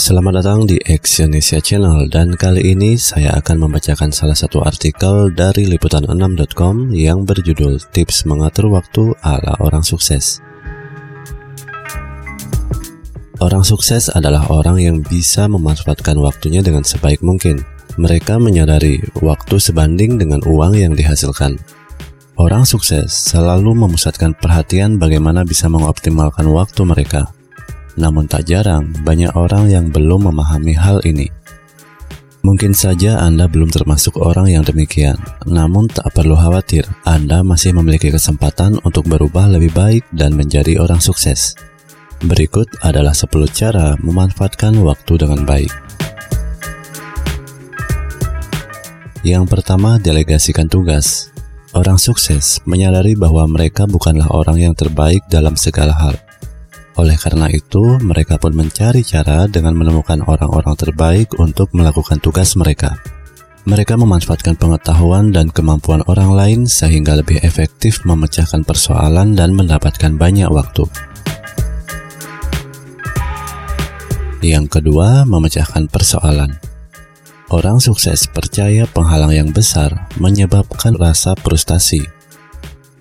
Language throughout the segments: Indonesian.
Selamat datang di Exyonesia Channel dan kali ini saya akan membacakan salah satu artikel dari liputan6.com yang berjudul Tips Mengatur Waktu ala Orang Sukses. Orang sukses adalah orang yang bisa memanfaatkan waktunya dengan sebaik mungkin. Mereka menyadari waktu sebanding dengan uang yang dihasilkan. Orang sukses selalu memusatkan perhatian bagaimana bisa mengoptimalkan waktu mereka namun tak jarang banyak orang yang belum memahami hal ini. Mungkin saja Anda belum termasuk orang yang demikian, namun tak perlu khawatir, Anda masih memiliki kesempatan untuk berubah lebih baik dan menjadi orang sukses. Berikut adalah 10 cara memanfaatkan waktu dengan baik. Yang pertama, delegasikan tugas. Orang sukses menyadari bahwa mereka bukanlah orang yang terbaik dalam segala hal. Oleh karena itu, mereka pun mencari cara dengan menemukan orang-orang terbaik untuk melakukan tugas mereka. Mereka memanfaatkan pengetahuan dan kemampuan orang lain sehingga lebih efektif memecahkan persoalan dan mendapatkan banyak waktu. Yang kedua, memecahkan persoalan. Orang sukses percaya penghalang yang besar menyebabkan rasa frustasi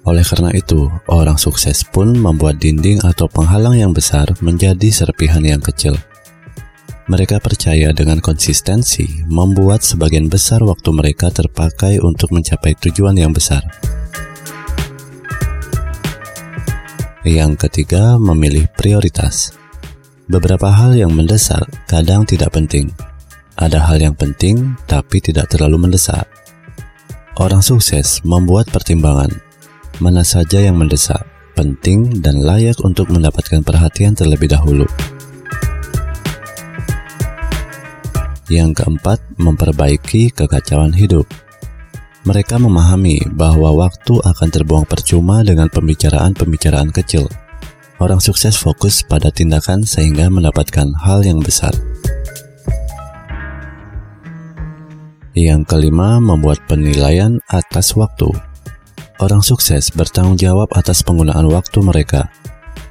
oleh karena itu, orang sukses pun membuat dinding atau penghalang yang besar menjadi serpihan yang kecil. Mereka percaya dengan konsistensi membuat sebagian besar waktu mereka terpakai untuk mencapai tujuan yang besar. Yang ketiga, memilih prioritas. Beberapa hal yang mendesak kadang tidak penting. Ada hal yang penting tapi tidak terlalu mendesak. Orang sukses membuat pertimbangan mana saja yang mendesak, penting, dan layak untuk mendapatkan perhatian terlebih dahulu. Yang keempat, memperbaiki kekacauan hidup. Mereka memahami bahwa waktu akan terbuang percuma dengan pembicaraan-pembicaraan kecil. Orang sukses fokus pada tindakan sehingga mendapatkan hal yang besar. Yang kelima, membuat penilaian atas waktu. Orang sukses bertanggung jawab atas penggunaan waktu mereka.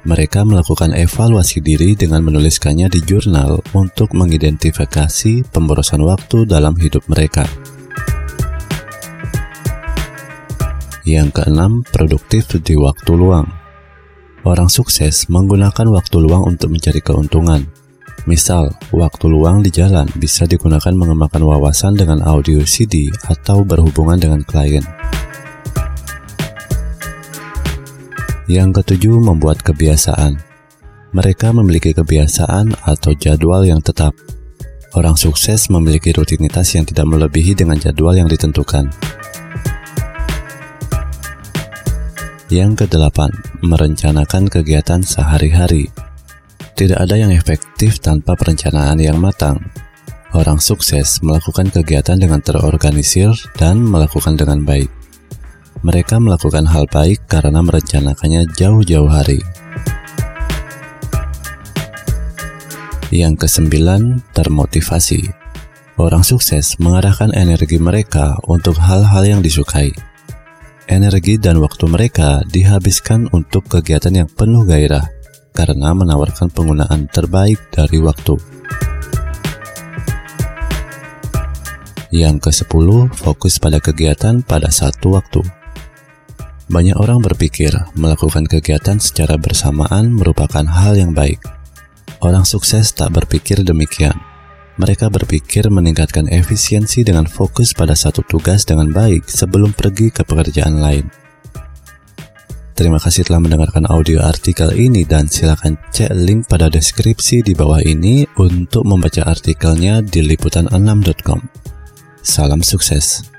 Mereka melakukan evaluasi diri dengan menuliskannya di jurnal untuk mengidentifikasi pemborosan waktu dalam hidup mereka. Yang keenam, produktif di waktu luang. Orang sukses menggunakan waktu luang untuk mencari keuntungan. Misal, waktu luang di jalan bisa digunakan mengembangkan wawasan dengan audio CD atau berhubungan dengan klien. Yang ketujuh, membuat kebiasaan. Mereka memiliki kebiasaan atau jadwal yang tetap. Orang sukses memiliki rutinitas yang tidak melebihi dengan jadwal yang ditentukan. Yang kedelapan, merencanakan kegiatan sehari-hari. Tidak ada yang efektif tanpa perencanaan yang matang. Orang sukses melakukan kegiatan dengan terorganisir dan melakukan dengan baik. Mereka melakukan hal baik karena merencanakannya jauh-jauh hari. Yang kesembilan, termotivasi. Orang sukses mengarahkan energi mereka untuk hal-hal yang disukai. Energi dan waktu mereka dihabiskan untuk kegiatan yang penuh gairah karena menawarkan penggunaan terbaik dari waktu. Yang ke-10, fokus pada kegiatan pada satu waktu. Banyak orang berpikir melakukan kegiatan secara bersamaan merupakan hal yang baik. Orang sukses tak berpikir demikian. Mereka berpikir meningkatkan efisiensi dengan fokus pada satu tugas dengan baik sebelum pergi ke pekerjaan lain. Terima kasih telah mendengarkan audio artikel ini dan silakan cek link pada deskripsi di bawah ini untuk membaca artikelnya di liputan6.com. Salam sukses.